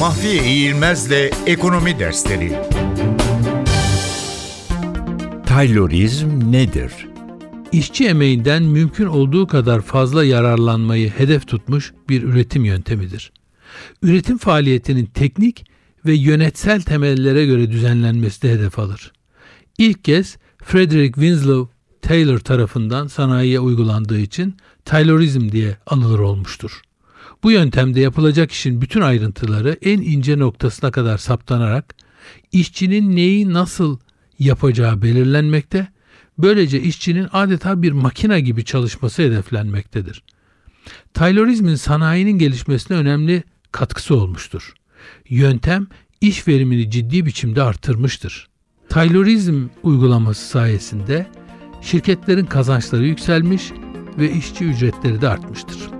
Mahfiye İğilmez'le Ekonomi Dersleri Taylorizm nedir? İşçi emeğinden mümkün olduğu kadar fazla yararlanmayı hedef tutmuş bir üretim yöntemidir. Üretim faaliyetinin teknik ve yönetsel temellere göre düzenlenmesi de hedef alır. İlk kez Frederick Winslow Taylor tarafından sanayiye uygulandığı için Taylorizm diye anılır olmuştur. Bu yöntemde yapılacak işin bütün ayrıntıları en ince noktasına kadar saptanarak işçinin neyi nasıl yapacağı belirlenmekte, böylece işçinin adeta bir makina gibi çalışması hedeflenmektedir. Taylorizmin sanayinin gelişmesine önemli katkısı olmuştur. Yöntem iş verimini ciddi biçimde artırmıştır. Taylorizm uygulaması sayesinde şirketlerin kazançları yükselmiş ve işçi ücretleri de artmıştır.